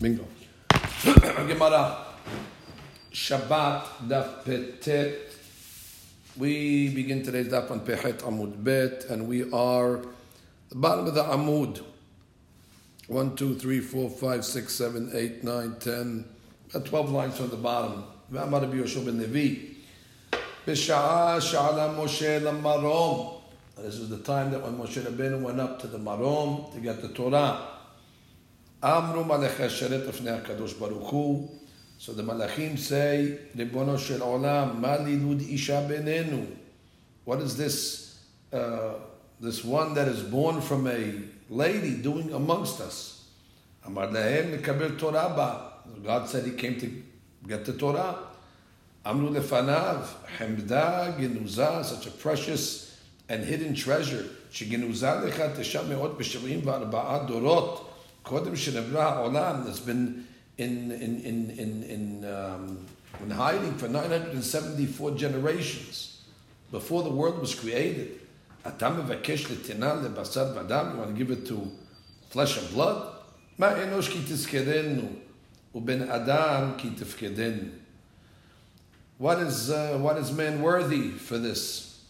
Bingo. Gemara. Shabbat daf petet. We begin today's daf on Pechet Amud Bet, and we are the bottom of the Amud. One, two, three, four, five, six, seven, eight, nine, ten. About twelve lines from the bottom. V'amar Rabbi Yoshua ben Levi. B'sha'a sha'ala Moshe lamarom. This is the time that when Moshe Rabbeinu went up to the Marom to get the Torah. Amru Malech Asheret Afnei HaKadosh Baruch Hu. So the Malachim say, Ribono Shel Olam, Malilud Isha Benenu. What is this, uh, this one that is born from a lady doing amongst us? Amar Lehem Mekabel Torah ba. God said he came to get the Torah. Amru Lefanav, Hemda Genuza, such a precious and hidden treasure. Shegenuza Lecha Tesha Meot B'Shevim V'Arba'a Dorot. Kodim Shenabra Olam that's been in, in, in, in, in, um, in hiding for 974 generations before the world was created. Atam Vakesh Letina Lebasad Vadam, you want to give it to flesh and blood? Ma Enosh Ki Tizkedenu, Uben Adam Ki Tifkedenu. What is, uh, what is man worthy for this?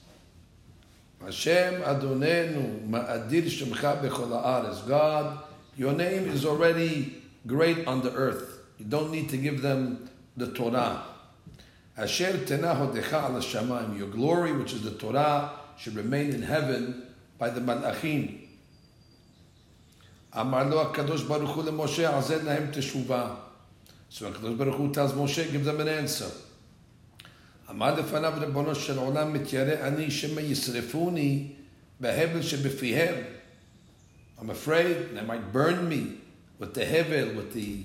Hashem Adonenu Ma'adir Shemcha Bechol Ha'aretz. God your name is already great on the earth. You don't need to give them the Torah. Asher Tenah Hodecha Al Shamayim. Your glory, which is the Torah, should remain in heaven by the Malachim. Amar lo HaKadosh Baruch Hu leMoshe Azed Lahem Teshuvah. So HaKadosh Baruch Hu tells Moshe, give them an answer. עמד לפניו ריבונו של עולם מתיירא אני שמא ישרפוני בהבל שבפיהם. I'm afraid they might burn me with the hevel, with the,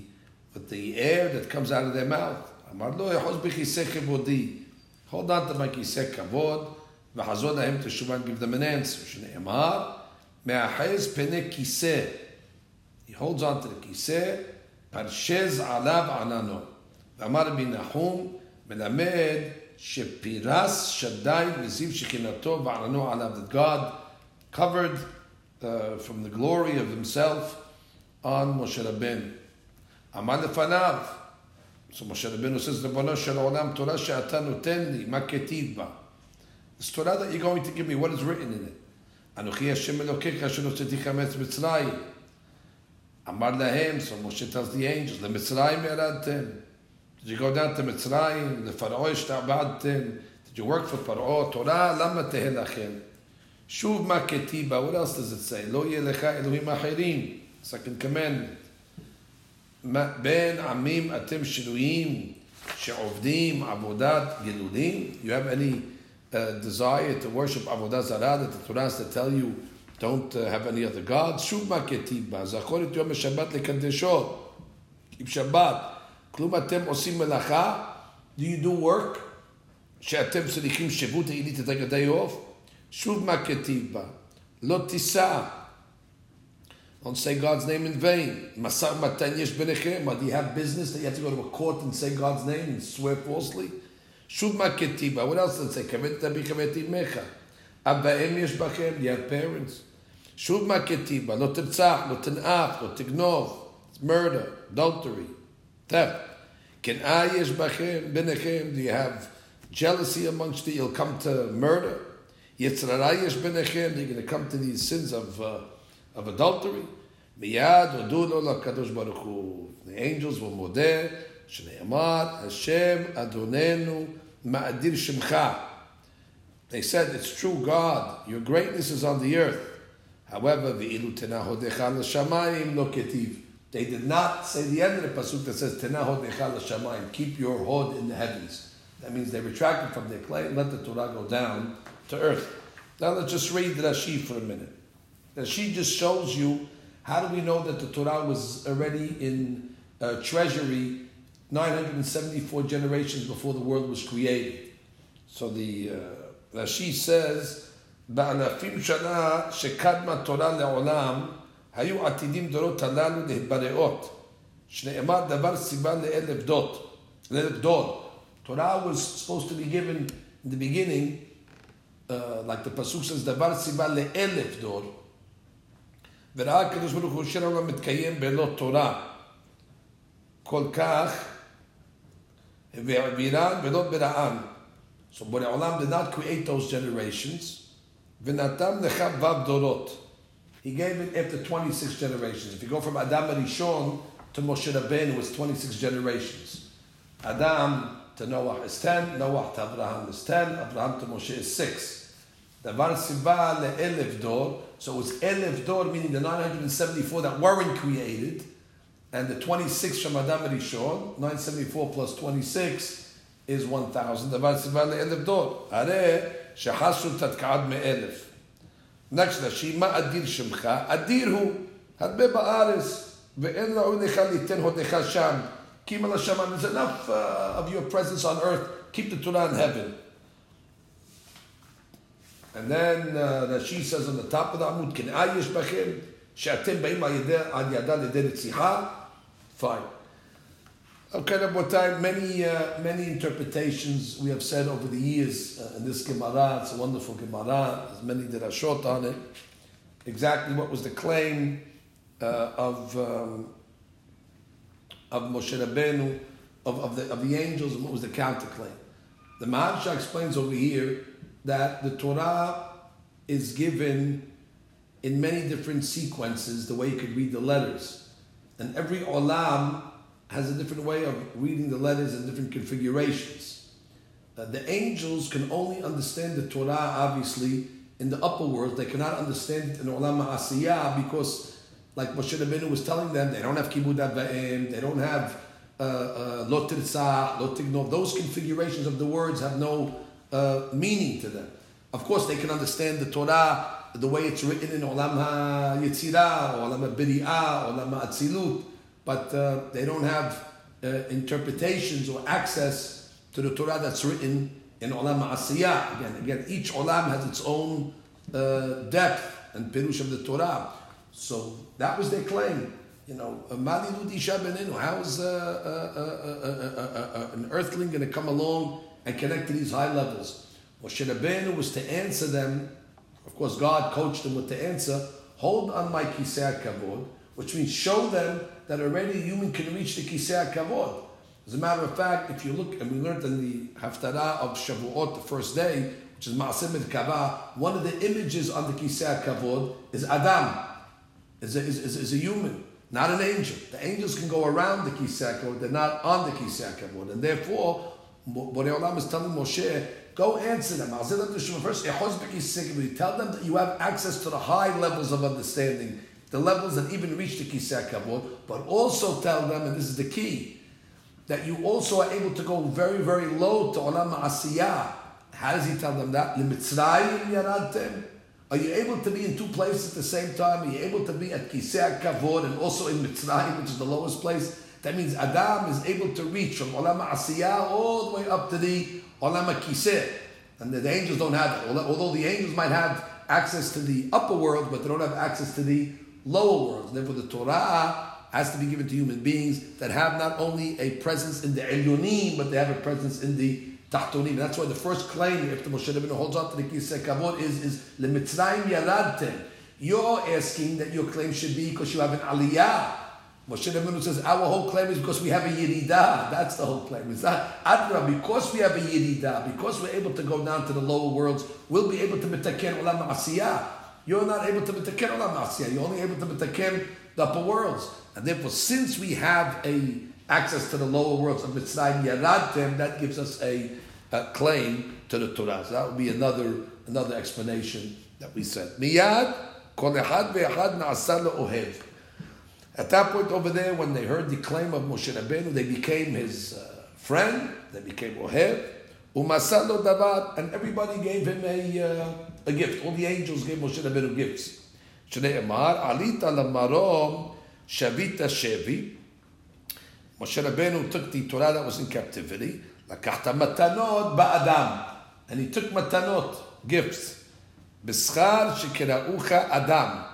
with the air that comes out of their mouth. אמר לו, יחוז בכיסא כבודי. Hold on to my כיסא כבוד, וחזור להם תשובה and give them an answer. שנאמר, מאחז פני כיסא. He holds on to the כיסא, פרשז עליו עננו. ואמר רבי נחום, מלמד שפירס שדי וזיו שכינתו ועננו עליו. That God covered uh, from the glory of himself on Moshe Rabbeinu. עמד לפניו. So Moshe Rabbeinu says, ריבונו של העולם, תורה שאתה נותן לי, מה כתיב בה? This Torah that you're going to give me, what is written in it? אנוכי השם אלוקיך אשר הוצאתיך מארץ מצרים. אמר להם, so Moshe tells the angels, למצרים ירדתם. Did you go down to Mitzrayim, the Pharaoh השתעבדתם? Did you work for Pharaoh? תורה, למה תהא לכם? שוב מה כתיבה, what else does it say? לא יהיה לך אלוהים אחרים. second commandment. בין עמים אתם שרויים שעובדים עבודת גלולים? You have any uh, desire to worship עבודה זרה that the Torah has to tell you don't uh, have any other gods? שוב מה כתיבה, זכור את יום השבת לקדשו. keep שבת. כלום אתם עושים מלאכה? Do you do work? שאתם צריכים שבות העילית את הגדי עוף? Shuv maketiv Lotisa. Don't say God's name in vain. Masar matan yesh benechem. Do you have business that you have to go to a court and say God's name and swear falsely? Shuv maketiba. What else does it say? Kavet tabi kavet mecha. Abaem yesh bachem. You have parents. Shuv maketiba. Lo tirtzach, lo. It's murder, adultery, theft. Ken'a yesh bachem, benechem. Do you have jealousy amongst you? You'll come to murder. Yitzrarayesh benechem, they're going to come to these sins of, uh, of adultery. Miyad odun ola kadosh baruch hu. The angels will modeh, shneimar, Hashem adonenu ma'adir shemcha. They said, it's true God, your greatness is on the earth. However, ve'ilu tenah hodecha l'shamayim lo ketiv. They did not say the end of the pasuk that says tenah hodecha l'shamayim, keep your hood in the heavens. That means they retracted from their claim, let the Torah go down to earth. Now let's just read the Rashi for a minute. The Rashi just shows you how do we know that the Torah was already in uh, treasury 974 generations before the world was created. So the uh, Rashi says, "Ba'alafim shana shekadma Torah le'olam." היו עתידים דורות הללו להתבראות, שנאמר דבר סיבה לאלף דות, לאלף דור. Torah was supposed to be given in the beginning, uh, like the pasuk says, דבר סיבה לאלף דור. וראה הקדוש ברוך הוא שהעולם מתקיים בלא תורה. כל כך, והעבירן ולא ברען. So Borei Olam did not create those generations. ונתם לך ו' דורות. He gave it after 26 generations. If you go from Adam Rishon to Moshe Rabbeinu, it's 26 generations. Adam to Noah is 10, Noah to Abraham is 10, Abraham to Moshe is 6. The Davar Siba le'elef dor. So it was elef dor, meaning the 974 that weren't created, and the 26 from Adam Rishon, 974 plus 26 is 1,000. The Davar Siba le'elef dor. Are shehasu tatkaad me'elef. Next Rashi, ma adir shemcha? Adir hu, harbe ba'ares, ve'en la'unecha liten hodecha sham. Kim al There's enough uh, of your presence on earth. Keep the Torah in heaven. And then uh, she says on the top of the Amud, Ken'a yesh bachem, she'atem ba'im al yada l'edeh netzicha. Fine. Okay, Rabotai, many, uh, many interpretations we have said over the years uh, in this Gemara. It's a wonderful Gemara. There's many that are short on it. Exactly what was the claim uh, of, um, of Moshe Rabbeinu, of, of, the, of the angels, and what was the counterclaim. The Maharsha explains over here that the Torah is given in many different sequences, the way you could read the letters. And every olam has a different way of reading the letters in different configurations. Uh, the angels can only understand the Torah, obviously, in the upper world. They cannot understand it in Olam Asiyah because, like Moshe Rabbeinu was telling them, they don't have Kibud Avayim, they don't have Lo Lo Tignov. Those configurations of the words have no uh, meaning to them. Of course, they can understand the Torah the way it's written in Olam HaYetzirah, Olam HaBiri'ah, Olam HaAtzilut but uh, they don't have uh, interpretations or access to the Torah that's written in Olam Asiyah. Again, again, each Olam has its own uh, depth and perush of the Torah. So that was their claim. You know, how is an earthling going to come along and connect to these high levels? Moshe Rabbeinu was to answer them. Of course, God coached them with the answer. Hold on my kisei kavod, which means show them that already a human can reach the Kisei Kavod. As a matter of fact, if you look, and we learned in the Haftarah of Shavuot, the first day, which is Ma'asim Kava, one of the images on the Kisei Kavod is Adam, is a, is, is, is a human, not an angel. The angels can go around the Kisei Kavod, they're not on the Kisei Kavod. And therefore, Borei Olam is telling Moshe, go answer them. First, tell them that you have access to the high levels of understanding the levels that even reach the Kisei Kavod, but also tell them, and this is the key, that you also are able to go very, very low to Olam Asiyah. How does he tell them that? Are you able to be in two places at the same time? Are you able to be at Kisei Kavod and also in Mitzrayim, which is the lowest place? That means Adam is able to reach from Olam Asiyah all the way up to the Olam Kisei. And the, the angels don't have that. Although the angels might have access to the upper world, but they don't have access to the lower worlds. Therefore, the Torah has to be given to human beings that have not only a presence in the Elyonim, but they have a presence in the Tahtonim. That's why the first claim, if the Moshe Rabbeinu holds on to the Kisei Kavod, is, is Lemitzrayim Yaradtem. You're asking that your claim should be because you have an Aliyah. Moshe Rabbeinu says, our whole claim is because we have a Yeridah. That's the whole claim. It's not Adra, because we have a Yeridah, because we're able to go down to the lower worlds, we'll be able to mitaken Olam Asiyah. You're not able to mitaken olam asya. You're only able to mitaken the upper worlds. And therefore, since we have a access to the lower worlds of Mitzrayim Yaradtem, that gives us a, a, claim to the Torah. So that would be another another explanation that we said. Miyad kol echad ve'echad na'asar ohev. At that point over there, when they heard the claim of Moshe Rabbeinu, they became his uh, friend. They became ohev. Umasalo and everybody gave him a, uh, a gift. All the angels gave Moshe Rabbeinu gifts. Shneimar, alita lamarom shavita shevi. Moshe Rabbeinu took the Torah that was in captivity. Lakachta matanot ba'adam. And he took matanot, gifts. B'schar shekeraucha adam.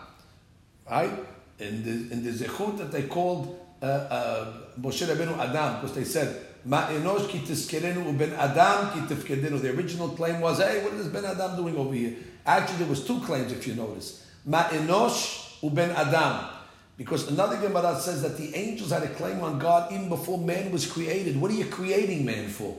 Right? In the, in the zechut that they called uh, uh, Moshe Rabbeinu Adam, because they said, Ma enosh ki tiskerenu ben Adam ki tifkedenu. The original claim was, hey, what is Ben Adam doing over here? Actually, there was two claims, if you notice. Ma enosh ben Adam. Because another Gemara says that the angels had a claim on God even before man was created. What are you creating man for?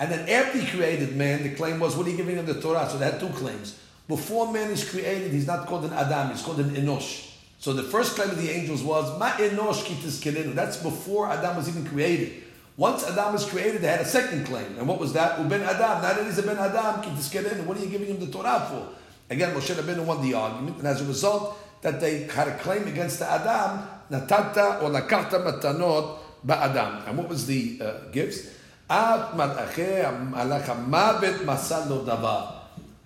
And then after he created man, the claim was, what are you giving him the Torah? So they had two claims. Before man is created, he's not called an Adam, he's called an Enosh. So the first claim of the angels was, That's before Adam was even created. Once Adam was created, they had a second claim. And what was that? Uben Adam. Now that he's a Ben Adam, What are you giving him the Torah for? Again, Moshe Rabbeinu won the argument, and as a result, that they had a claim against the Adam, Natata or Nakata Matanot Ba'adam. And what was the uh, gifts? At Malache Malach Mavet Masalo Davar.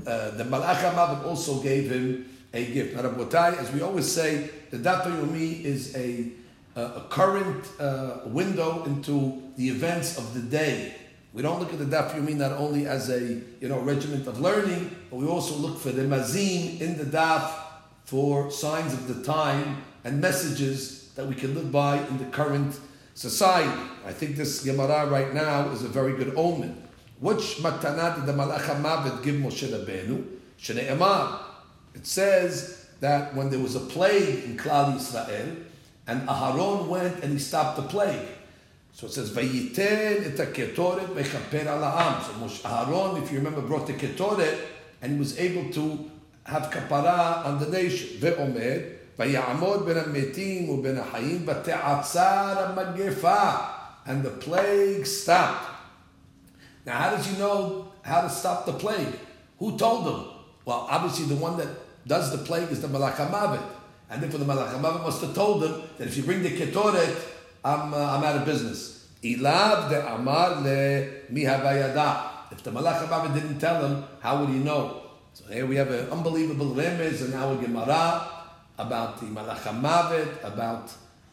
Uh, the Malach Mavet also gave him a gift. Rabotai, as we always say, the Daf Yomi is a, a current uh, window into the events of the day. We don't look at the Daf Yomi not only as a you know regiment of learning, but we also look for the mazim in the Daf for signs of the time and messages that we can live by in the current society. I think this Gemara right now is a very good omen. Which matana did the Malach HaMavet give Moshe Rabbeinu? Shne'emar. It says that when there was a plague in Klal Yisrael, and Aharon went and he stopped the plague. So it says, "Vayiten et haketoret mechaper al haAm." So Moshe Aharon, if you remember, brought the ketoret, and he was able to have kapara on the nation. Ve'omer vayamod ben hametim uben v'te'atzar ha'magefa, and the plague stopped. Now, how does he know how to stop the plague? Who told him? Well, obviously the one that does the plague is the Malach HaMavet. And therefore the Malach HaMavet must have told him that if you bring the Ketoret, I'm, uh, I'm out of business. Ilav de Amar le mi If the Malach HaMavet didn't tell him, how would he know? So here we have an unbelievable remez and our Gemara about the Malach HaMavet, about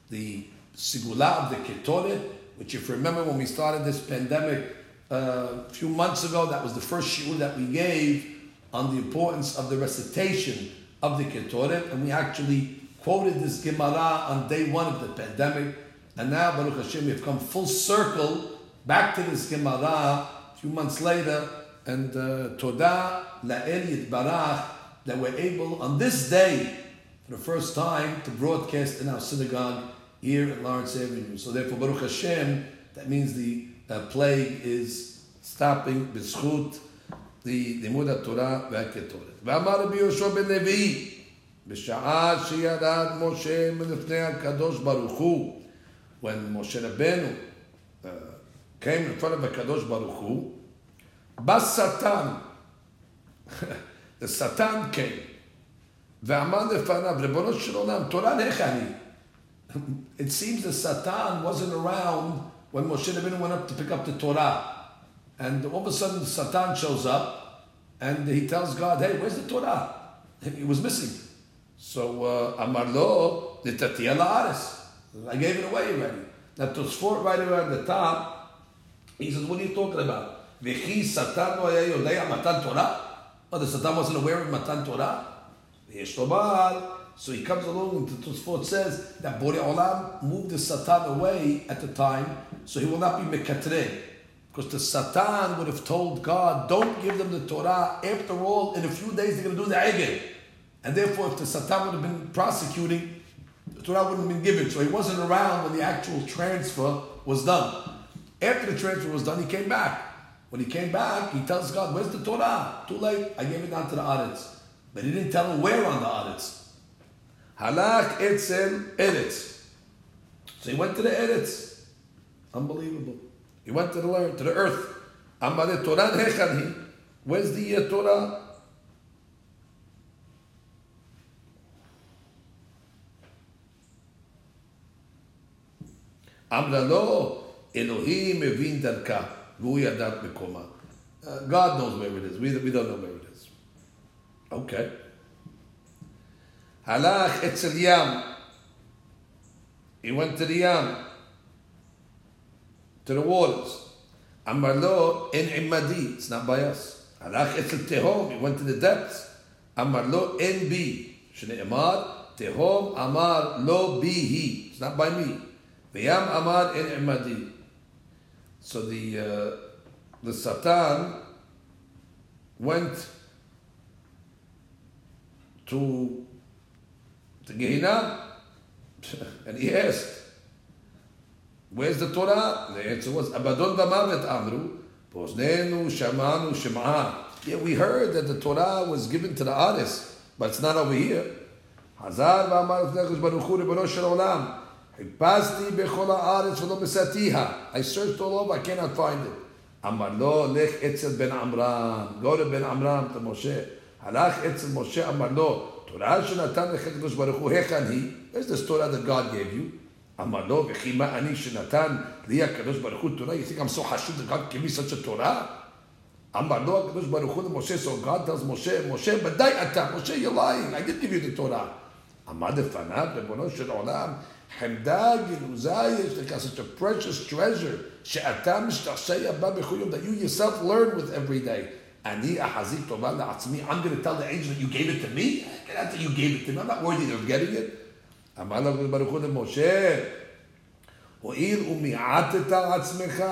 the Sigula of the Ketoret, which if you remember when we started this pandemic uh, a few months ago, that was the first shiur that we gave on the importance of the recitation of the Ketoret, and we actually quoted this Gemara on day one of the pandemic, and now Baruch Hashem we have come full circle back to this Gemara a few months later, and uh, Todah La'el Barach that we're able on this day for the first time to broadcast in our synagogue here at Lawrence Avenue. So therefore, Baruch Hashem, that means the uh, plague is stopping b'zchut the לימוד התורה והקטורת. ואמר רבי יהושע בן לוי, בשעה שירד משה מלפני הקדוש ברוך הוא, when Moshe Rabbeinu uh, came in הקדוש ברוך הוא, בא שטן, Satan came, ואמר לפניו, ריבונו של עולם, תורה לך אני. It seems the Satan wasn't around when Moshe Rabbeinu went up to pick up the Torah. And all of a sudden, Satan shows up and he tells God, Hey, where's the Torah? It was missing. So, uh, Amar lo, la'aris. I gave it away already. Now, Tosfot right around the top, he says, What are you talking about? V'chi Satan no yodei matan Torah? Oh, the Satan wasn't aware of matan Torah? So he comes along and the Tosfot says that Bore Olam moved the Satan away at the time, so he will not be mekatre. Because the Satan would have told God, don't give them the Torah. After all, in a few days they're going to do the Egel. And therefore, if the Satan would have been prosecuting, the Torah wouldn't have been given. So he wasn't around when the actual transfer was done. After the transfer was done, he came back. When he came back, he tells God, where's the Torah? Too late. I gave it down to the Aretz. But he didn't tell him where on the Aretz. Halach etzel eretz. So he went to the eretz. Unbelievable. He went to the land, to the earth. Amale Torah hechani. Where's the uh, Torah? אמרה לו, אלוהים מבין דרכה, והוא ידע מקומה. God knows where it is, we, we don't know where it is. Okay. הלך אצל ים. He went to the yam to the waters. Amar lo en imadi, it's not by us. Alach etzel tehom, he went to the depths. Amar lo en bi, emad tehom amar lo bihi, it's not by me. V'yam amar en imadi. So the uh, the Satan went to the Gehinna and he asked, Where's the Torah? The answer was, Abadon Damavet Amru, Poznenu Shamanu Shem'ah. Yeah, we heard that the Torah was given to the artist, but it's not over here. Hazar v'amar v'nechus baruch hu ribono shel olam. חיפשתי בכל הארץ ולא מצאתיה. I searched all over, I cannot find it. אמר לו, לך אצל בן עמרם. Go to בן עמרם, to משה. הלך אצל משה, אמר לו, תורה שנתן לך הקדוש ברוך הוא, היכן היא? Where's this Torah that God gave you? אמר לו, וכי מה אני שנתן לי הקדוש ברוך הוא תורה? You think I'm so חשוב that God gave me such a Torah? אמר לו הקדוש ברוך הוא למשה, so God tells משה, משה, ודאי אתה, משה, you're lying, I did give you the Torah. עמד לפניו, ריבונו של עולם, חמדה גנוזה יש לך such a precious treasure, שאתה משתעשע בה בכל יום, that you yourself learn with every day. אני אחזיק טובה לעצמי, I'm going to tell the angel that you gave it to me? Get out that you gave it to me, I'm not worthy of getting it. אמר לו ברוך הוא למשה, הואיל ומיעטת עצמך,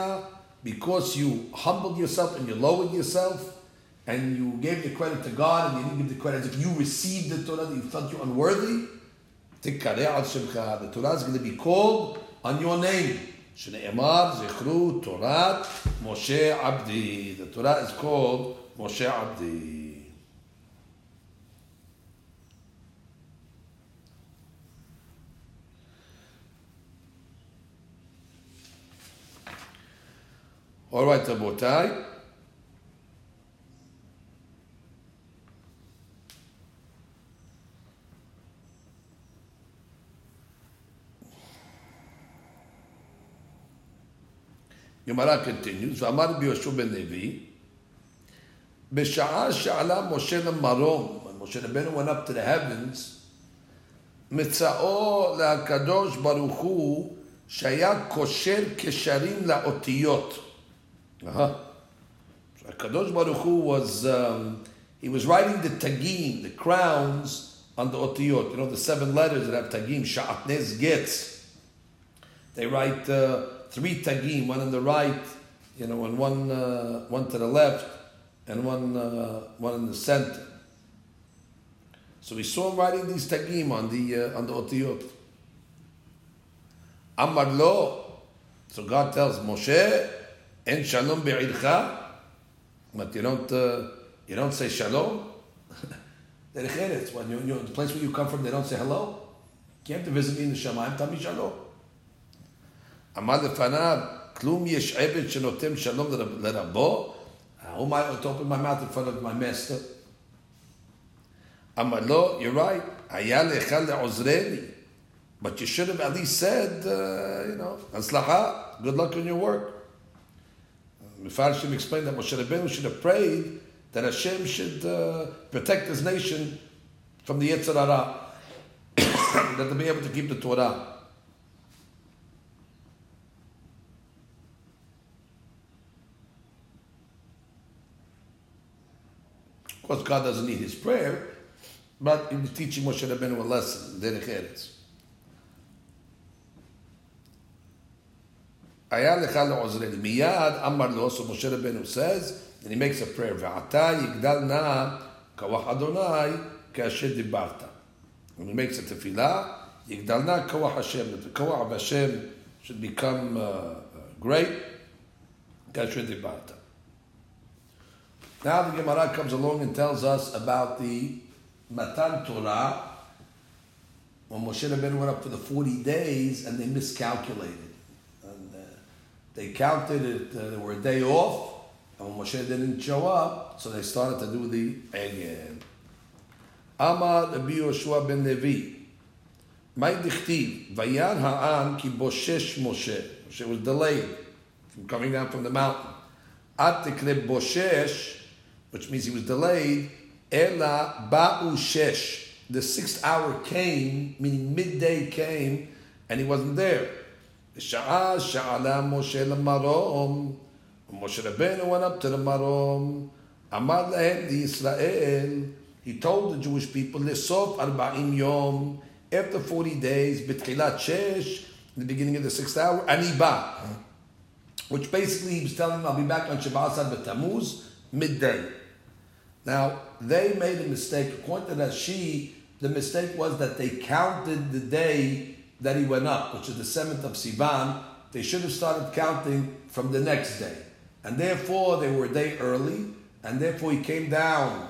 because you humbled yourself and you lowered yourself, and you gave the credit to God and you didn't give the credit as if you received the Torah that you felt you unworthy, תקרא על שמך, the Torah is going to be called on your name. שנאמר, זכרו תורת משה עבדי. The Torah is called משה עבדי. Right, רבותיי. Gemara continues, ואמר ביהושע בן לוי, בשעה שעלה משה למרום, Moshe Rabbeinu went up to the heavens, מצאו לקדוש ברוך הוא שהיה קושר קשרים לאותיות. Uh-huh. So Kadosh Baruch Hu was um, he was writing the tagim, the crowns on the otiyot. You know the seven letters that have tagim. Sha'atnez gets. They write uh, three tagim, one on the right, you know, and one uh, one to the left, and one uh, one in the center. So we saw him writing these tagim on the uh, on the otiyot. Amar lo. So God tells Moshe, "En shalom be'ilcha," but you don't uh, you don't say shalom. Derech when you, you the place where you come from, they don't say hello. You came to visit me in the Shemaim, tell me shalom. עמד לפניו, כלום יש עבד שנותן שלום לרבו? Who am I to open my mouth in front of my master? אמר לו, you're right, היה לך לעוזרני. But you should have at least said, uh, you know, הצלחה, good luck on your work. Mefarshim explained that Moshe Rabbeinu should have prayed that Hashem should uh, protect his nation from the Yetzer Hara, that they'll be able to keep the Torah. Of course, God doesn't need his prayer, but he was teaching Moshe Rabbeinu a lesson, Derech Eretz. Miyad Amar Lo, so Moshe Rabbeinu says, and he makes a prayer, V'ata yigdal na kawach Adonai kasher dibarta. When he makes a tefillah, yigdal na kawach Hashem, that the kawach of Hashem should become uh, uh great, kasher dibarta. Now the Gemara comes along and tells us about the Matan Torah, when Moshe Rabbeinu went up for the 40 days and they miscalculated. They counted it, uh, they were a day off, and Moshe didn't show up, so they started to do the again. Amar Rabbi Yoshua ben Levi, my dichtiv, vayan ha'am ki boshesh Moshe. Moshe was delayed from coming down from the mountain. At tikre boshesh, which means he was delayed. Ela ba'u shesh. The sixth hour came, meaning midday came, and he wasn't there. Sha'a sha'ala Moshe marom. Moshe Rabbeinu went up to the marom. Amar lahem Israel. He told the Jewish people, Lesof arba'im yom. After 40 days, betchilat in the beginning of the sixth hour, aniba. Which basically he was telling them, I'll be back on Shabbat B'Tammuz, midday. Now, they made a mistake. According to Rashi, the mistake was that they counted the day that he went up, which is the seventh of Sivan, they should have started counting from the next day. And therefore, they were a day early, and therefore he came down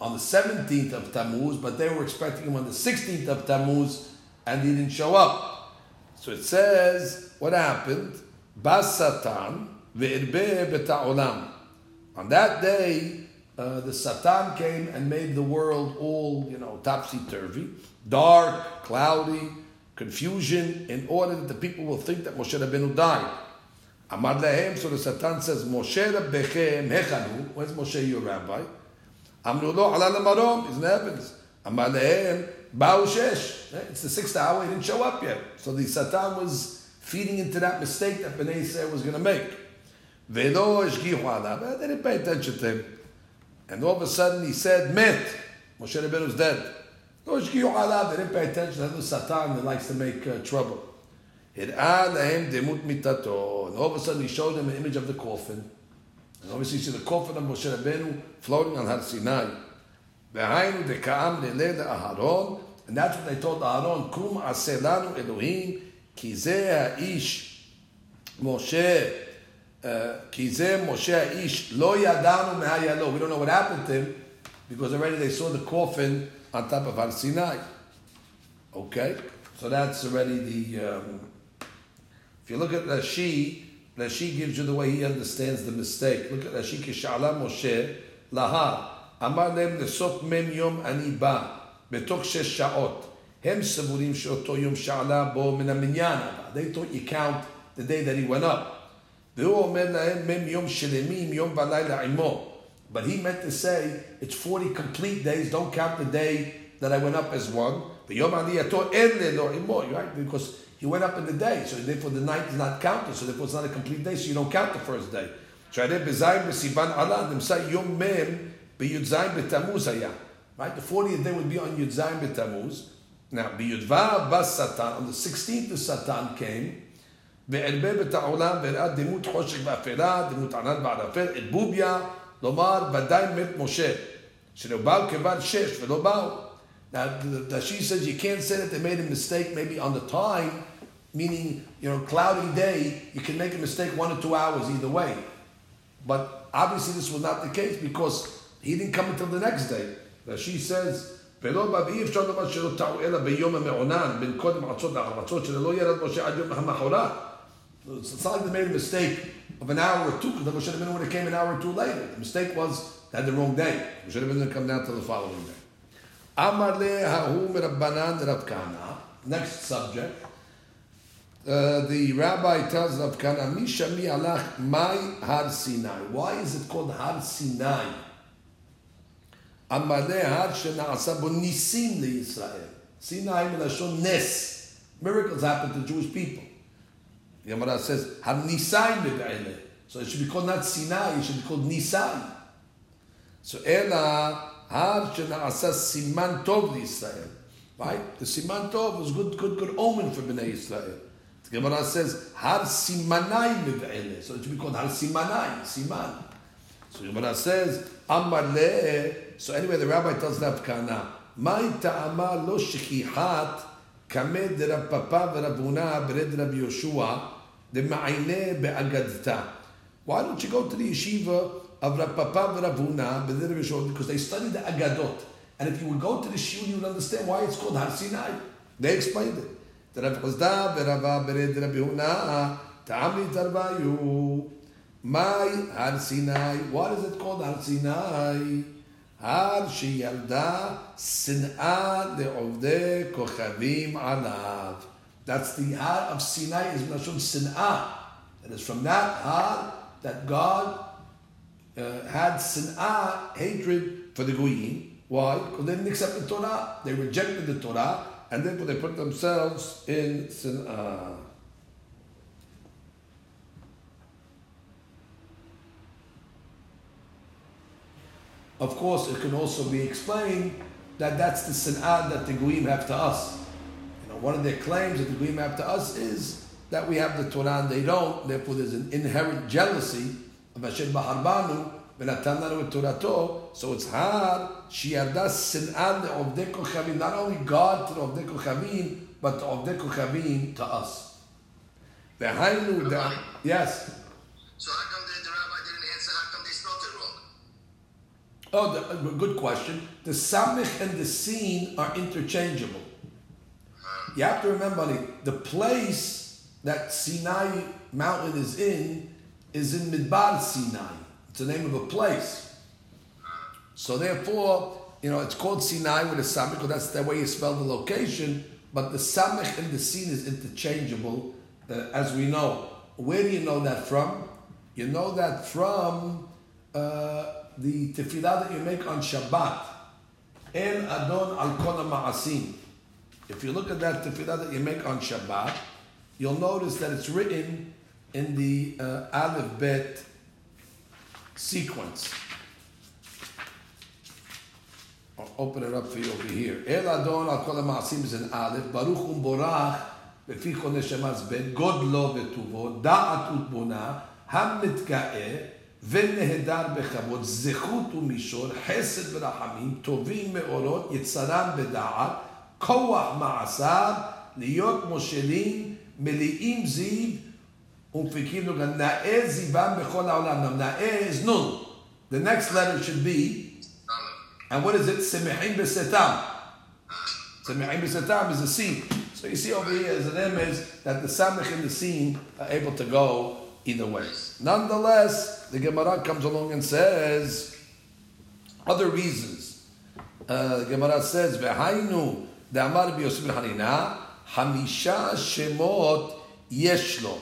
on the 17th of Tammuz, but they were expecting him on the 16th of Tammuz, and he didn't show up. So it says, what happened? Bas Satan. On that day, uh, the Satan came and made the world all, you know, topsy-turvy, dark, cloudy, confusion, in order that the people will think that Moshe Rabbeinu died. Amar lehem, so the Satan says, Moshe Rabbechem hechanu, where's Moshe your rabbi? Amru lo ala lamarom, he's in the heavens. Amar lehem, ba'u shesh, eh, it's the sixth hour, he didn't show up yet. So the Satan was feeding into that mistake that Bnei Yisrael was going to make. Ve'lo eshgihu alav, eh, they didn't pay attention to him. And all of a sudden he said, met. Moshe Rabbeinu was dead. They didn't pay attention to Satan that likes to make uh, trouble. And all of a sudden, he showed them an image of the coffin. And obviously, you see the coffin of Moshe Rabbeinu floating on Har Sinai. Behind the Kaam Aharon, and that's what they told Aharon, Kum Aselanu Elohim, Kizeh Ish Moshe, uh, Kizeh Moshe Ish, Lo Yadanu Mehayalo. We don't know what happened to him because already they saw the coffin on top of Har Sinai. Okay? So that's already the... Um, if you look at Rashi, Rashi gives you the way he understands the mistake. Look at Rashi, כשעלה משה להר, אמר להם לסוף מ"ם יום אני בא, בתוך שש שעות. הם סבורים שאותו יום שעלה בו מן המניין הבא. They thought you count the day that he went up. והוא אומר להם מ"ם יום שלמים, יום ולילה עמו. But he meant to say, it's 40 complete days, don't count the day that I went up as one. ויום עלייתו אין ללא עמו, right? Because he went up in the day, so therefore the night is not counted, so therefore it's not a complete day, so you don't count the first day. שהרי בזין בסיוון עלה, נמצא יום מ' בי"ז בתמוז היה. Right? The 40th day would be on י"ז בתמוז. Now, בי"ו בא שטן, on the 16th the Satan came, וערבב את העולם והראה דמות חושך ואפלה, דמות ענן וערפל, את בוביה, לומר ודאי מת משה, שלא באו כבד שש ולא באו. Now, the, the she says you can't say that they made a mistake maybe on the time, meaning, you know, cloudy day, you can make a mistake one or two hours either way. But obviously this was not the case because he didn't come until the next day. she says, ולא בא ואי אפשר לומר שלא טעו אלא ביום המעונן, בין קודם עצות להחמצות, שלא ירד משה עד יום המחרת. It's not like they made a mistake of an hour or two, because Moshe Rabbeinu would have came an hour or two later. The mistake was had the wrong day. Moshe Rabbeinu didn't come down till the following day. Amar le hahu merabbanan Rav Kana. Next subject. Uh, the rabbi tells Rav Kana, Misha mi alach mai har Sinai. Why is it called har Sinai? Amar le har shena'asa bo nisim le Yisrael. Sinai milashon nes. Miracles happen to Jewish people. Gemara says, nisai me'be'ele. So it should be called not Sinai, it should be called Nisai. So Ela Har Shena'asa Siman Tov Israel. Right? The Siman Tov was good, good, good omen for Bnei Israel. The Gemara says Har Simanai Miv'ele. So it should be called Har Simanai, Siman. So Gemara says Amar. So anyway, the rabbi tells Rav Kana, Mai ta'ama lo shekihat Rav Papa b'red Rav Yoshua be'agadta. Why don't you go to the yeshiva of Rav Papa and Rav Huna, because they study the Agadot. And if you would go to the Shul, you would understand why it's called Har Sinai. They explained it. Rav Chisda, Rava Bered Rabbi Huna, Ta'amli Tarvayu, Mai Har Sinai. What is it called Har Sinai? Har Shiyalda Sin'a Le'ovde Kochavim Alav. That's the Har of Sinai is Nashon Sin'a. It is from that Har that God uh, had sin'ah, hatred for the Goyim. Why? Because they didn't accept the Torah. They rejected the Torah, and therefore they put themselves in sin'ah. Of course, it can also be explained that that's the sinad that the Goyim have to us. You know, one of their claims that the Goyim have to us is that we have the Torah and they don't. Therefore, there's an inherent jealousy of Hashem Baharbanu so it's hard. Shiarda sin'an Ovdei Kochavim, not only God to the Ovdei Kochavim, but the Ovdei Kochavim to us. The Hainu, yes. Oh, the, a good question. The Samich and the Sin are interchangeable. You have to remember the, the place that Sinai mountain is in is in Midbar Sinai. It's the name of a place. So therefore, you know, it's called Sinai with a Samich, because that's the way you spell the location, but the Samich and the Sin is interchangeable, uh, as we know. Where do you know that from? You know that from uh, the tefillah that you make on Shabbat. El Adon al Kona Ma'asim. If you look at that tefillah that you make on Shabbat, you'll notice that it's written in the uh, Aleph Bet sequence. I'll open it up for you over here. El Adon al Kol HaMa'asim is an Aleph. Baruch um borach לפי כל נשמס בן, גודלו וטובו, דעת ותבונה, המתגאה ונהדר בכבוד, זכות ומישור, חסד ורחמים, טובים מאורות, יצרם בדעת, כוח מעשיו, להיות מושלים, מלאים זיו, ומפיקים לו גם נאה זיוון בכל העולם. נאה is nun. The next letter should be, and what is it? שמחים בסתם. שמחים בסתם is a scene. So you see over here as an image that the samech and the scene are able to go either way. Nonetheless, the Gemara comes along and says other reasons. Uh, the Gemara says, "V'hainu de'amar b'Yosef Hanina hamisha shemot yeshlo."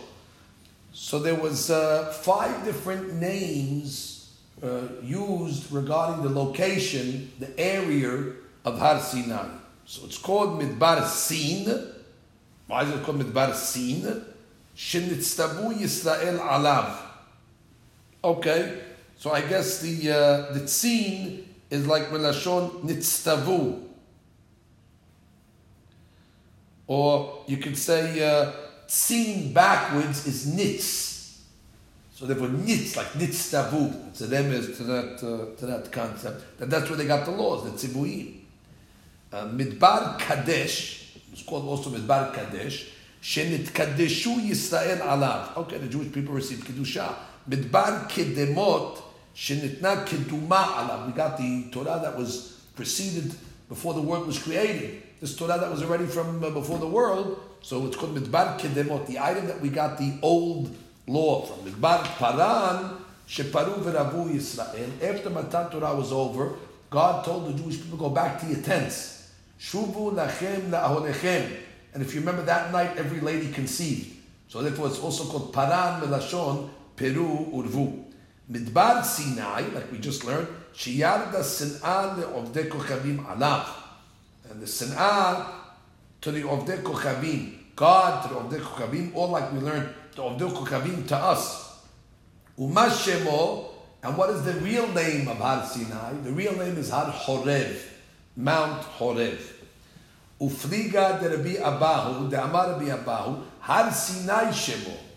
So there was uh, five different names uh, used regarding the location, the area of Har Sinai. So it's called Midbar Sin. Why is it called Midbar Sin? Shenitztabu Yisrael Alav. Okay, so I guess the uh, the tzin is like melashon nitztavu, or you could say uh, tzin backwards is nitz. So therefore, nitz like nitztavu. It's a remes to that uh, to that concept. And that's where they got the laws, the tzibuim. Uh, Midbar Kadesh, it's called also Midbar Kadesh. Shenit Kadeshu Yisrael Alav. Okay, the Jewish people received kedusha. Midbar kedemot shenitna keduma alav. We got the Torah that was preceded before the world was created. This Torah that was already from uh, before the world, so it's called midbar kedemot. The item that we got the old law from midbar paran sheparu v'ravu Yisrael. After Matan Torah was over, God told the Jewish people, go back to your tents. Shuvu lachem la'ahonechem. And if you remember that night, every lady conceived. So therefore, it's also called paran melashon Peru Urvu. Midbar Sinai, like we just learned, Shiyarda Sin'ah le'ovdei kochavim alav. And the Sin'ah to the Ovdei Kochavim. God to the Ovdei Kochavim, or like we learned, the Ovdei Kochavim to us. Umashemo, and what is the real name of Har Sinai? The real name is Har Horev, Mount Horev. Ufriga de Rabbi Abahu, de Amar Rabbi Abahu, Har Sinai Shemo.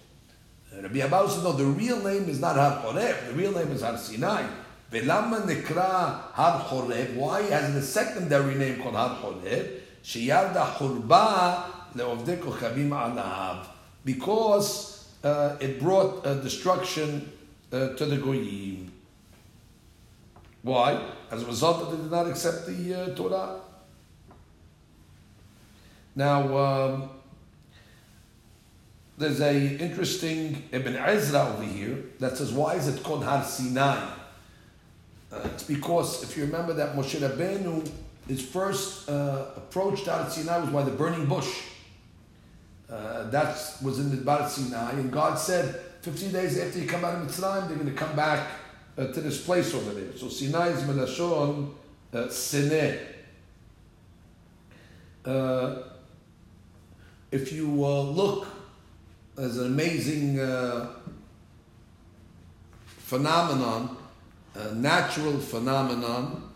Rabbi Abahu said, no, the real name is not Har Horev, the real name is Har Sinai. Velama nekra Har Horev, why has the secondary name called Har Horev? Sheyarda Hurba le'ovdei kochavim alav. Because uh, it brought uh, destruction uh, to the Goyim. Why? As a result that they did not accept the uh, Torah. Now, um, there's a interesting Ibn Ezra over here that says, why is it called Har Sinai? Uh, it's because if you remember that Moshe Rabbeinu, his first uh, approach to Har Sinai was by the burning bush. Uh, that was in the Bar Sinai, and God said, 15 days after you come out of Mitzrayim, they're going to come back uh, to this place over there. So Sinai is Melashon uh, Sineh. Uh, if you uh, look, there's an amazing uh, phenomenon, a natural phenomenon,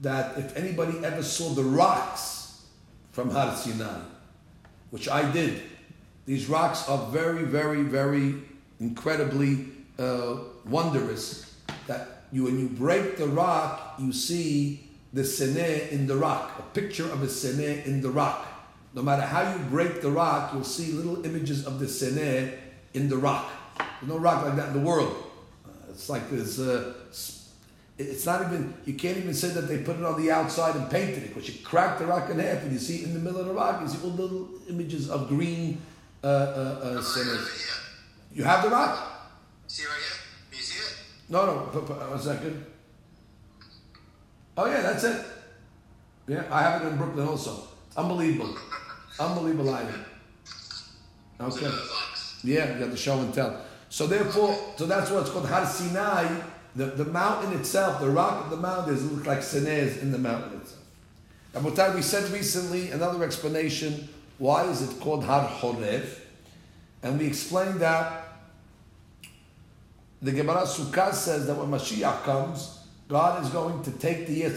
that if anybody ever saw the rocks from Har Sinai, which I did, these rocks are very, very, very incredibly uh, wondrous. That you, when you break the rock, you see the seneh in the rock, a picture of a seneh in the rock. No matter how you break the rock, you'll see little images of the Seneh in the rock. There's no rock like that in the world. Uh, it's like there's, uh, it's not even, you can't even say that they put it on the outside and painted it, because you crack the rock in half and you see in the middle of the rock, you see all little images of green uh, uh, uh, I have Seneh. it here. You have the rock? See right here? Can you see it? No, no, p- p- one second. Oh yeah, that's it. Yeah, I have it in Brooklyn also. Unbelievable. Unbelievable item. Okay. Yeah, you got the show and tell. So therefore, so that's why it's called Har Sinai. The, the mountain itself, the rock of the mountain, is look like Sinez in the mountain itself. Rabotai, we said recently another explanation. Why is it called Har Horev? And we explained that the Gemara Sukkah says that when Mashiach comes, God is going to take the and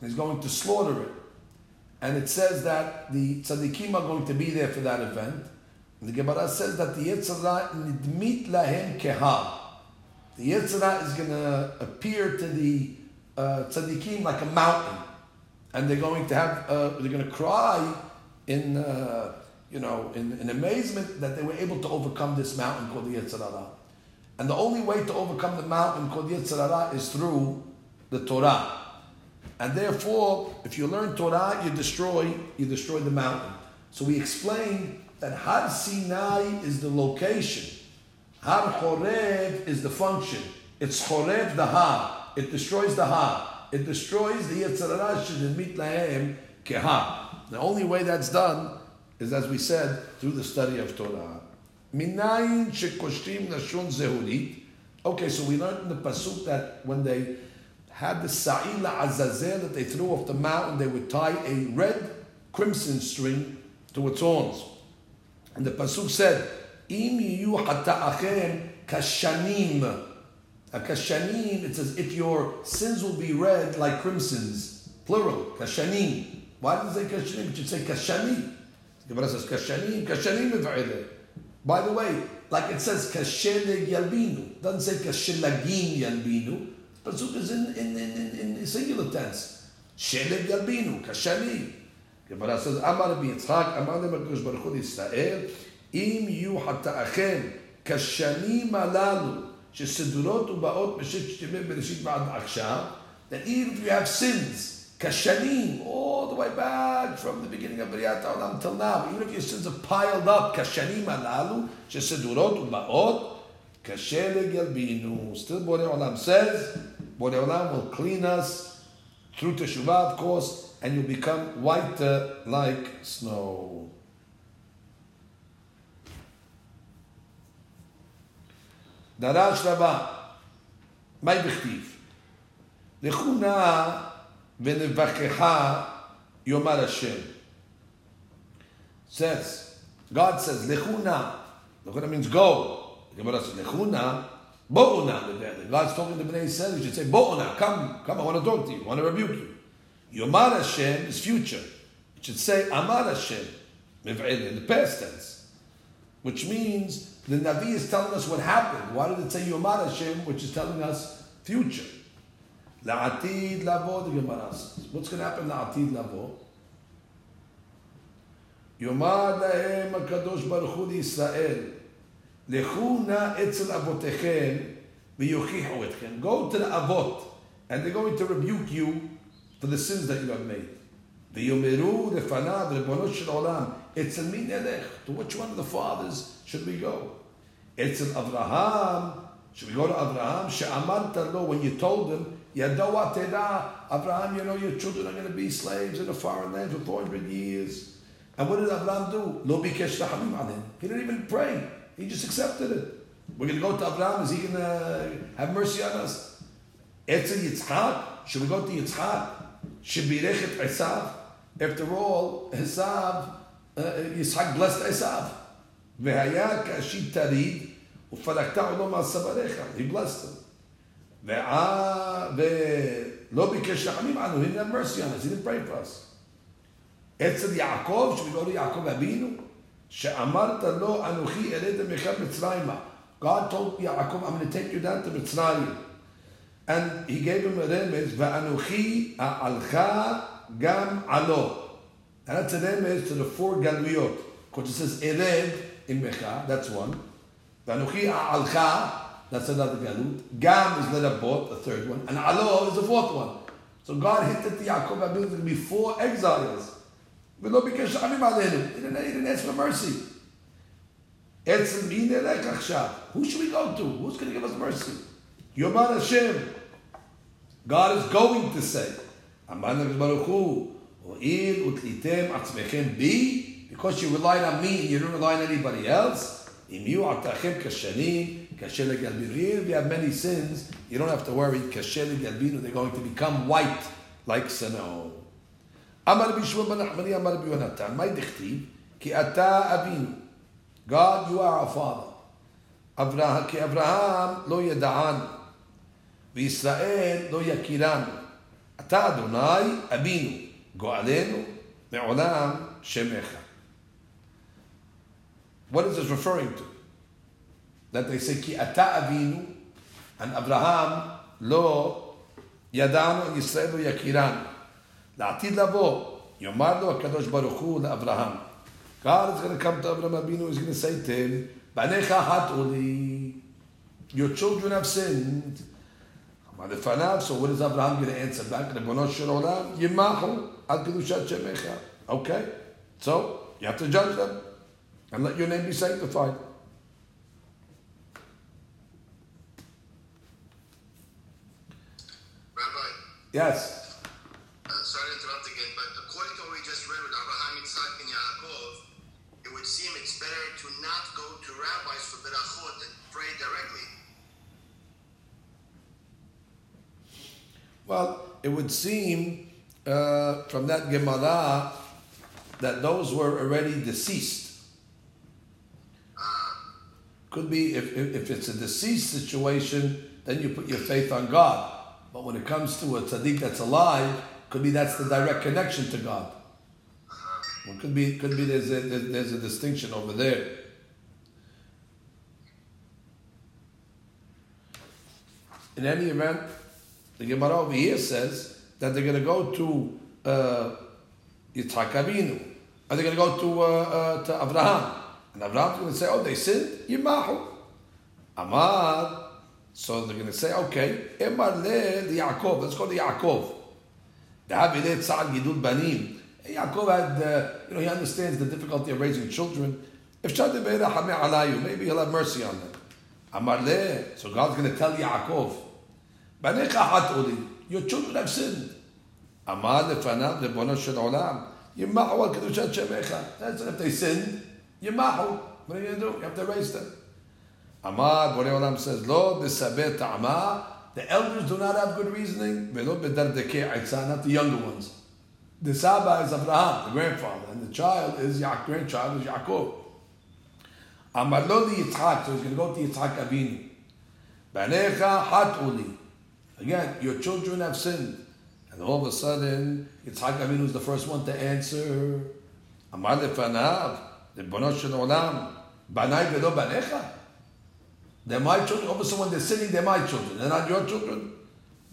He's going to slaughter it. And it says that the tzaddikim are going to be there for that event. And the Gemara says that the Yetzer Hara nidmit lahem kehar. The Yetzer Hara is going to appear to the uh, tzaddikim like a mountain, and they're going to have uh, they're going to cry in uh, you know in, in amazement that they were able to overcome this mountain called the Yetzer Hara. And the only way to overcome the mountain called Yetzer Hara is through the Torah. And therefore, if you learn Torah, you destroy, you destroy the mountain. So we explained that Har Sinai is the location. Har Horev is the function. It's Horev the Har. It destroys the Har. It destroys the Yetzer Hara Shedemit Lahem Kehar. The only way that's done is, as we said, through the study of Torah. Minayin. Okay, so we learned in the pasuk that when they had the sa'ila azazel that they threw off the mountain, they would tie a red crimson string to its horns. And the pasuk said, "Im hata'achem kashanim." A kashanim, it says, if your sins will be red like crimsons, plural, kashanim. Why does it say kashanim? It should say kashani. The Gemara says kashanim, kashanim. By the way, like it says kasheleg yalbinu, doesn't say kashelagim yalbinu. Pasuk is in, in, in, in, in singular tense. Sheleg yalbinu, kashani. Gemara says, Amar Rabbi Yitzchak, Amar Rabbi Kosh Baruch Hu Yisrael, אם יהיו חטאיכם כשנים הללו, שסדורות ובאות בששת ימי בראשית ועד עכשיו, that even if you have sins, kashanim, all the way back from the beginning of B'riyat Olam till now, even if your sins are piled up, kashanim halalu, shesedurot ubaot, kasher yalbinu. Still Borei Olam says, Borei Olam will clean us through Teshuvah, of course, and you'll become whiter like snow. דרש רבה, מהי בכתיב? לכו נא ונברכך יאמר השם. Says, God says, לכו נא. לכו means go. The Gemara says, לכו נא, Bo'ona. God's talking to Bnei Yisrael. You should say, Bo'ona, come, come, I want to talk to you. I want to rebuke you. Yomar Hashem is future. It should say, Amar Hashem. In the past tense. Which means, the Navi is telling us what happened. Why did it say Yomar Hashem, which is telling us future? La'atid lavo, the Gemara says. What's going to happen la'atid lavo? Yomar lahem HaKadosh Baruch Hu Yisrael. Go to the avot, and they're going to rebuke you for the sins that you have made. To which one of the fathers should we go? Etzel Avraham. Should we go to Abraham? When you told him, you know your children are going to be slaves in a foreign land for 400 years. And what did Abraham do? Lo bikesh He didn't even pray. He just accepted it. We're going to go to Abraham, is he going to have mercy on us? אצל יצחק, should we go to יצחק? שבירך את עשיו? After all, עשיו, uh, יצחק blessed עשיו. והיה כאשית תריד, ופרקת עולו מעשבריך. He blessed him. ועה- ולא ביקש רחמים עלינו, he didn't have mercy on us, he didn't pray for us. אצל יעקב, should we go to יעקב אבינו? שאמרת לו, אנוכי ארד עמך מצרימה. God told Yaakov, I'm going to take you down to Mitzrayim. And he gave him a remez, ואנוכי אעלך גם עלו. And that's an emes to the four galuyot. Because it says Ered in Mecha, that's one. Vanuchi Alcha, that's another galut. Gam is Lerabot, the third one. And Alo is the fourth one. So God hinted to Yaakov Abinu there's going to be four exiles. ולא ביקש רחמים עלינו. He didn't, he didn't ask for mercy. עצם מי נלך עכשיו? Who should we go to? Who's going to give us mercy? יאמר Hashem. God is going to say, אמר לקדוש ברוך הוא, הואיל ותליתם עצמכם בי, because you relied on me and you didn't rely on anybody else, אם יהיו עתכם כשנים, קשה לגלבינו. If you have many sins, you don't have to worry, קשה לגלבינו, they're going to become white like snow. אמר רבי שמעון בן נחמני, אמר רבי יונתן, מה דכתיב? כי אתה אבינו. God, you are our father. כי אברהם לא ידענו, וישראל לא יכירנו. אתה אדוני אבינו, גואלנו, מעולם שמך. What is this referring to? That they say, כי אתה אבינו, and אברהם לא ידענו, ישראל לא יכירנו. לעתיד לבוא, יאמר לו הקדוש ברוך הוא לאברהם. God is going to come to Abraham Abinu, he's going to say to him, בניך חטאו לי, your children have sinned. אמר לפניו, so what is Abraham going to answer back? ריבונו של עולם, ימחו על קדושת שמך. Okay, so you have to judge them and let your name be sanctified. Rabbi, Yes. Pray directly. Well, it would seem uh, from that Gemara that those were already deceased. Could be if, if, it's a deceased situation, then you put your faith on God. But when it comes to a tzaddik that's alive, could be that's the direct connection to God. Well, could be could be there's a there's a distinction over there. In any event, the Gemara over here says that they're going to go to uh, Yitzhak Avinu. Are they going to go to, uh, uh, to Avraham? And Avraham's going to say, oh, they sinned? Yimahu. Amar. So they're going to say, okay, Emar the Yaakov. Let's go to Yaakov. Banim. Yaakov had, uh, you know, he understands the difficulty of raising children. If Maybe he'll have mercy on them. Amarle, so God's going to tell Yaakov, uli, your children have sinned. Amar lefanav lebono shel olam, yimahu al kedushat shemecha. That's if they sinned, yimahu. What are you going to do? You have to erase them. Amar borei olam says, lo b'sabeh ta'ama, the elders do not have good reasoning, velo b'dardeke aitzah, not the younger ones. The Saba is Abraham, the grandfather, and the child is Yaakov, grandchild is Yaakov. אמר לו ליצחק, so he's going to go to Yitzhak Avinu. בניך חטאו לי. Again, your children have sinned. And all of a sudden, Yitzhak Avinu is the first one to answer. אמר לפניו, ריבונו של עולם, בניי ולא בניך? They're my children. All of a sudden, when they're sinning, they're my children. They're not your children.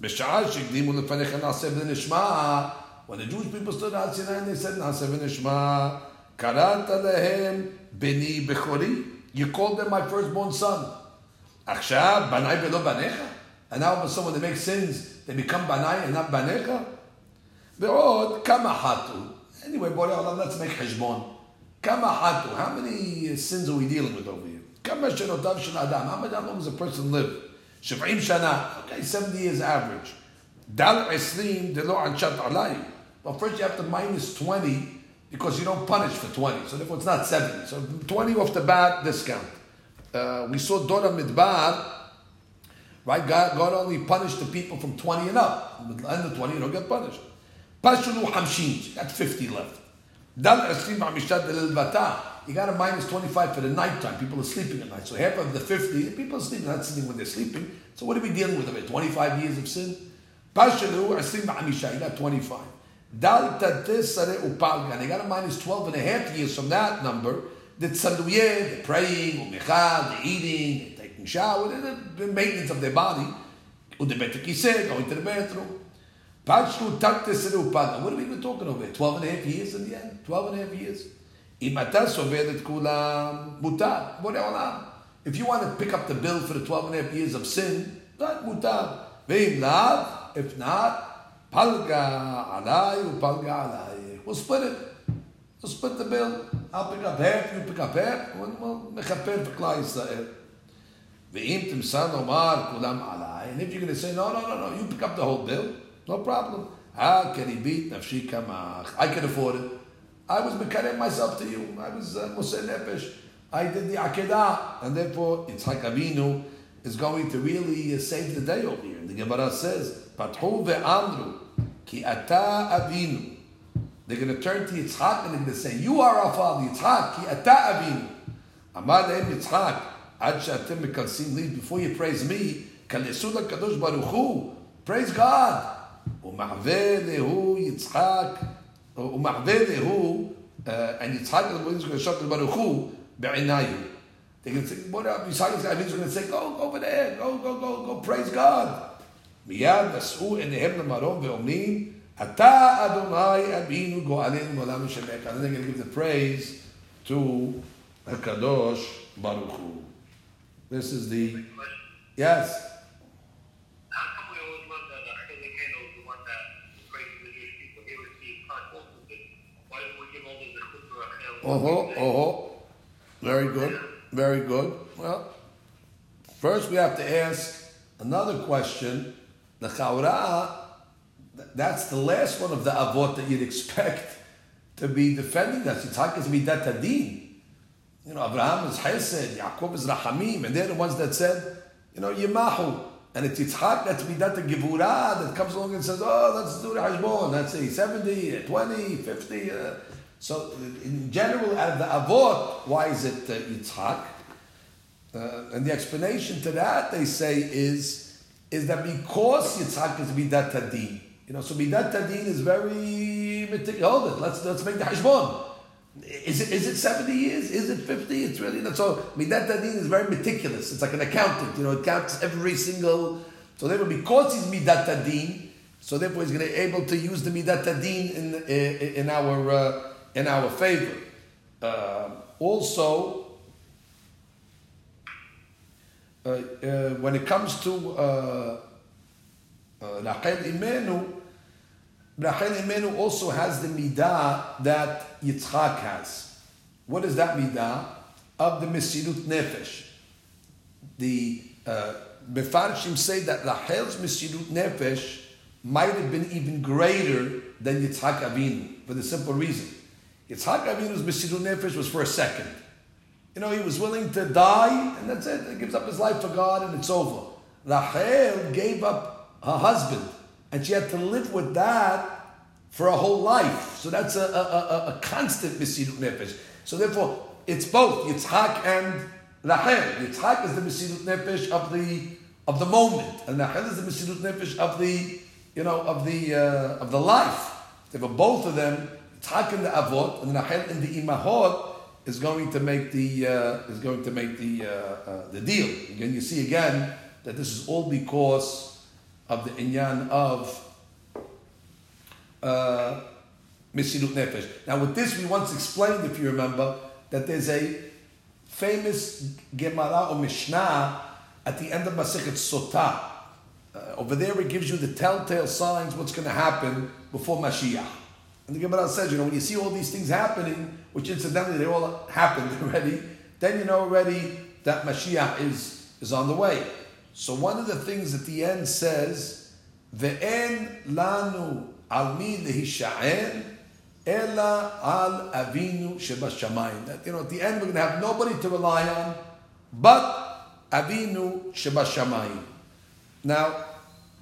בשעה שהקדימו לפניך נעשה ונשמע, when the Jewish people stood out Sinai and they said נעשה ונשמע, קראת להם בני בכורי. You called them my firstborn son. עכשיו, בניי ולא בניך? And now all of a sudden when they make sins, they become בניי and not בניך? ועוד, כמה חטאו? Anyway, בורא עולם, let's make חשבון. כמה חטאו? How many sins are we dealing with over here? כמה שנותיו של אדם? How many- how long does a person live? 70 שנה. Okay, 70 years average. דל 20 דלא ענשת עליי. Well, first you have to minus 20 because you don't punish for 20. So therefore it's not 70. So 20 off the bat, discount. Uh, we saw Dor HaMidbar, right? God, God only punished the people from 20 and up. Of 20, you don't get punished. Pashulu Hamshin, got 50 left. Dal 20 Ma'mishat Delil Bata. You got a minus 25 for the nighttime. People are sleeping at night. So half of the 50, people are sleeping, not sitting when they're sleeping. So what are we dealing with? About 25 years of sin? Pashulu 20 Ma'mishat, you got 25 upalgan. They got a minus 12 and a half years from that number. The tzaduye, the praying, the eating, the taking shower, the maintenance of their body. The betikise, going to the bathroom. What are we even talking over here? 12 and a Twelve and a half years in the end? 12 and a half years? If you want to pick up the bill for the twelve and a half years of sin, that mutar. If not, פלגה עליי ופלגה עלייך. We'll split it. We'll split the bill. I'll pick up half, you pick up half, we'll מכפר for כלל ישראל. ואם תמסר לומר כולם עליי, and if you're going to say, no, no, no, no, you pick up the whole bill, no problem. How can he beat nafshi kamach? I can afford it. I was mekarev myself to you. I was uh, Moshe Nefesh. I did the Akedah. And therefore, Yitzhak Avinu is going to really uh, save the day over here. And the Gemara says, Pathu ve'amru ki ata avinu. They're going to turn to Yitzhak and they're going to say, you are our father, Yitzhak, ki ata avinu. Amar lehem Yitzhak, ad she'atem mekalsim li, before you praise me, kalesu kadosh baruch hu, praise God. ומעווה lehu Yitzhak. ומעווה הוא, and יצחק is going to shout to Baruch Hu, בעיניו. They can say, what up? Yitzhak is going to say, go, go over there, go, go, go, go, praise God. מיד נשאו עיניהם למרום ואומרים, אתה אדוני אבינו גואלנו מעולם משלך. And then they're going to give the praise to הקדוש ברוך הוא. This is the, yes. How come we always love that uh, Hillary Handel is the one that praises the Jewish people? Here we see Khan also did. Why don't we give all the zechut to Rachel? Oh, oh, very good, very good. Well, first we have to ask another question. The Chaura, that's the last one of the Avot that you'd expect to be defending us. Yitzhak is Midat Adin. You know, Abraham is Hesed, Yaakov is Rahamim, and they're the ones that said, you know, Yimahu. And it's Yitzhak that's Midat Gevurah that comes along and says, oh, let's do the Hashbon. Let's say 70, 20, 50. Uh, so, in general, out of the Avot, why is it uh, Yitzhak? Uh, and the explanation to that, they say, is, is that because Yitzhak is Midat Adin. You know, so Midat Adin is very meticulous. Hold it, let's, let's make the Hashbon. Is it, is it 70 years? Is it 50? It's really not so. Midat Adin is very meticulous. It's like an accountant, you know, it counts every single. So therefore, because he's Midat Adin, so therefore he's going to be able to use the Midat Adin in, in, in, our, uh, in our favor. Uh, also, uh, uh, when it comes to uh, Rachel Imenu, Rachel Imenu also has the midah that Yitzchak has. What is that midah? Of the Mesirut Nefesh. The uh, Mefarshim say that Rachel's Mesirut Nefesh might have been even greater than Yitzchak Avinu for the simple reason. Yitzchak Avinu's Mesirut Nefesh was for a second. You know, he was willing to die, and that's it. He gives up his life for God, and it's over. Rachel gave up her husband, and she had to live with that for a whole life. So that's a, a, a, a constant Mesirut Nefesh. So therefore, it's both Yitzhak and Rachel. Yitzhak is the Mesirut Nefesh of the of the moment, and Rachel is the Mesirut Nefesh of the you know of the uh, of the life. Therefore, both of them, Yitzhak in the Avot and Rachel in the Imahot, is going to make the uh, is going to make the uh, uh, the deal. Again, you see again that this is all because of the inyan of uh, Mesirut Nefesh. Now, with this, we once explained, if you remember, that there's a famous Gemara or Mishnah at the end of Masechet Sotah. Uh, over there, it gives you the telltale signs what's going to happen before Mashiach. And the Gemara says, you know, when you see all these things happening, which incidentally they all happened already, then you know already that Mashiach is, is on the way. So one of the things at the end says, Ve'en lanu al mi lehisha'en ela al avinu shebashamayim. That, you know, at the end we're going to have nobody to rely on but avinu shebashamayim. Now,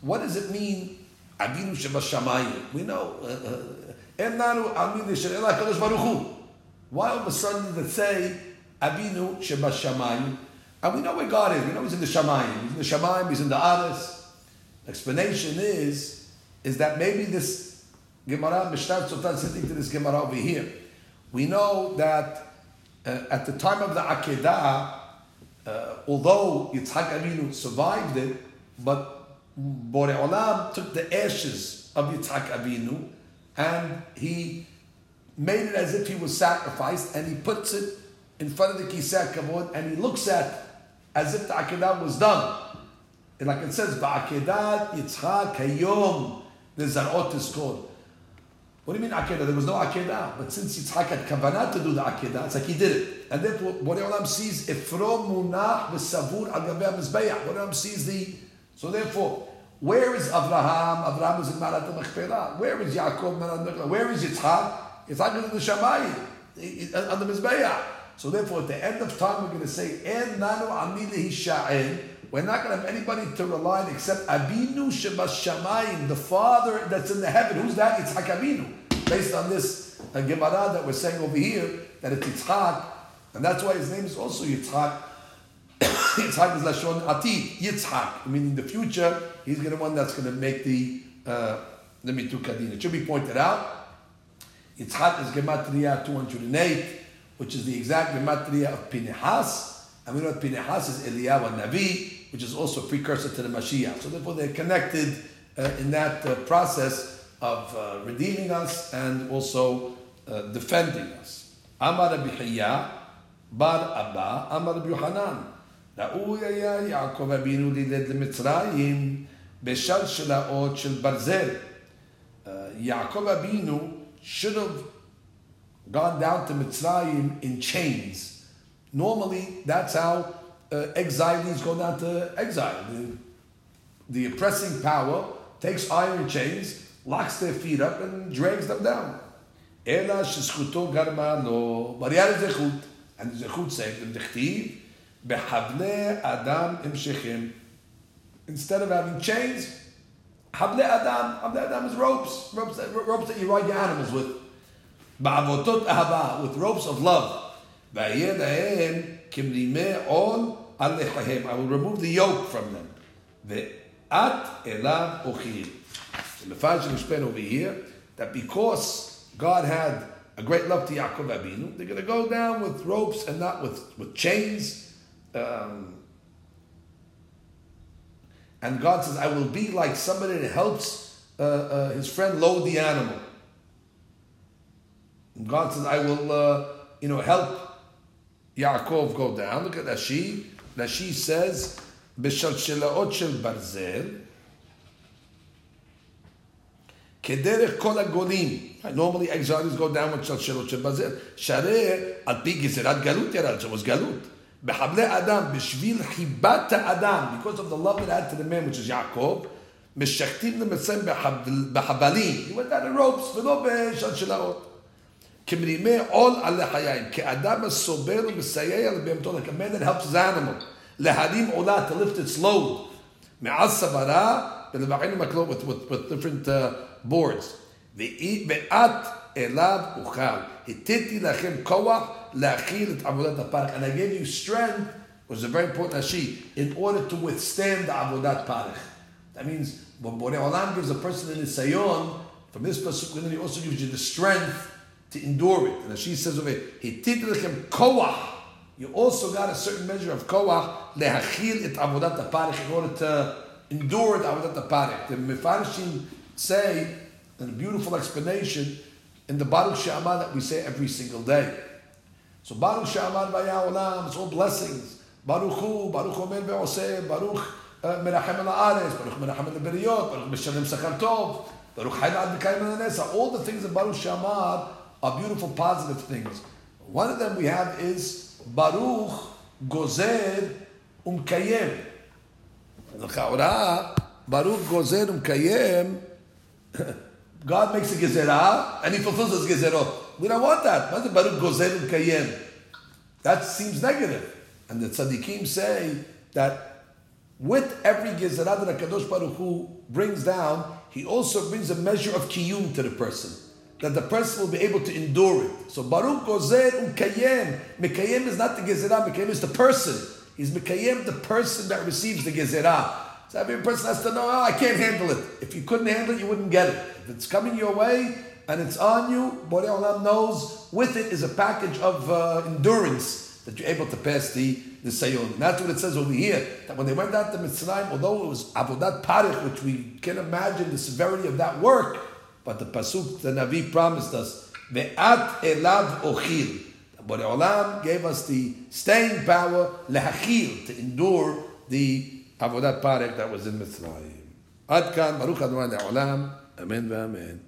what does it mean, avinu shebashamayim? We know, en lanu Why all of a sudden did it say Abinu Sheba Shamayim? And we know where God is. We know He's in the Shamayim. He's in the Shamayim. He's in the Aris. Explanation is is that maybe this Gemara Mishnah Sultan sitting to this Gemara over here. We know that uh, at the time of the Akedah, uh, although Yitzhak Avinu survived it, but Bore Olam took the ashes of Yitzhak Avinu, and he made it as if he was sacrificed, and he puts it in front of the Kiseh Kavod, and he looks at as if the Akedah was done. And like it says, Ba'akedat Yitzhak Hayom, the Zarot is called. What do you mean Akedah? There was no Akedah. But since Yitzhak had Kavanah to do the Akedah, it's like he did it. And therefore, Borei Olam sees Ephron Munach V'Savur Al Gaveh HaMizbeach. Borei Olam sees the... So therefore, where is Avraham? Abraham is in Marat Mechpelah. Where is Yaakov? Marat Where is Yitzhak? Yitzhak is in the Shamayim, on the Mizbeach. So therefore, at the end of time, we're going to say, nanu hisha'en. We're not going to have anybody to rely on except Abinu Shabas Shamayim, the Father that's in the heaven. Who's that? It's Abinu. Based on this uh, Gemara that we're saying over here, that it's Yitzhak, and that's why his name is also Yitzhak. Yitzhak is Lashon Atid, Yitzhak, meaning the future. He's going to one that's going to make the uh, the mitukadin. It should be pointed out. Yitzhak is Gematria 208, which is the exact Gematria of Pinehas. And we know that Pinehas is Eliyahu Navi, which is also a precursor to the Mashiach. So therefore they're connected uh, in that uh, process of uh, redeeming us and also uh, defending us. Amar Rabbi bar Abba, Amar Rabbi. ראוי היה יעקב אבינו לידד למצרים בשלשלאות של ברזל. Yaakov Abinu should have gone down to Mitzrayim in chains. Normally, that's how uh, exilees go down to exile. The, the oppressing power takes iron chains, locks their feet up, and drags them down. אלא שזכותו גרמה לו, בריאה לזכות, and the זכות saved him, דכתיב, Behavle Adam Imshechim. Instead of having chains, Havle Adam. Havle Adam is ropes. Ropes that, ropes that you ride your animals with. Ba'avotot Ahava. With ropes of love. I will remove the yoke from them. The at elav ochil. The Mefarshim explain over here that because God had a great love to Yaakov Abinu, they're going to go down with ropes and not with, with chains. Um, and God says, I will be like somebody that helps uh, uh, his friend load the animal. And God says, I will, uh, you know, help Yaakov go down. Look at Rashi. Rashi says, בשלשלאות של ברזל, כדרך כל הגולים. Normally exiles go down with שלשלות של ברזל. שהרי על פי גזירת גלות ירד, זה was גלות. בחבלי אדם, בשביל חיבת האדם, because of the love that had to the man, which is יעקב, משחטים למצרים בחבלים, he went down the ropes, ולא בשלשלאות. כמרימי עול על לחיים, כאדם הסובר ומסייע לבהמתו, like a man that helps his animal, להרים עולה, to lift its load, מעל סברה, ולבענו מקלות with, with, with different uh, boards. ואת אליו אוכל. התיתי לכם כוח להכיל את עבודת הפרך. And I gave you strength, was a very important Rashi, in order to withstand the עבודת parich. That means when Borei Olam gives a person in the sayon, from this pasuk, then he also gives you the strength to endure it. And Rashi says over he lechem koach. You also got a certain measure of koach lehachil et avodat parich in order to endure the avodat parich. The Mefarshim say, in a beautiful explanation, in the Baruch Sha'amar that we say every single day. So Baruch Sha'amar Vaya Olam, it's all blessings. Baruch Hu, Baruch Omer Ve'oseh, Baruch uh, Merachem El Ha'aretz, Baruch Merachem El Beriot, Baruch Meshalem sechar Tov, Baruch hayla Ad B'Kayim Nesa. All the things of Baruch Sha'amar are beautiful, positive things. One of them we have is Baruch Gozer Umkayem. L'cha'orah, Baruch Gozer Umkayem, God makes a gezerah and he fulfills his gezerot. We don't want that. Baruch Gozer Umkayem? That seems negative. And the tzaddikim say that with every gezerah that HaKadosh Baruch Hu brings down, he also brings a measure of kiyum to the person that the person will be able to endure it. So Baruch Gozer Umkayem. Mekayem is not the Gezerah, Mekayem is the person. He's Mekayem, the person that receives the Gezerah. So every person has to know, oh, I can't handle it. If you couldn't handle it, you wouldn't get it. If it's coming your way and it's on you, Borei Olam knows with it is a package of uh, endurance that you're able to pass the, the Nisayon. And that's what it says over here, that when they went out to Mitzrayim, although it was Avodat Parich, which we can imagine the severity of that work, but the Pasuk, the Navi promised us, Ve'at elav ochil. But Olam gave us the staying power, lehachil, to endure the Avodat Parich that was in Mitzrayim. Ad kan, Baruch Adonai Le'olam, Amen ve'amen.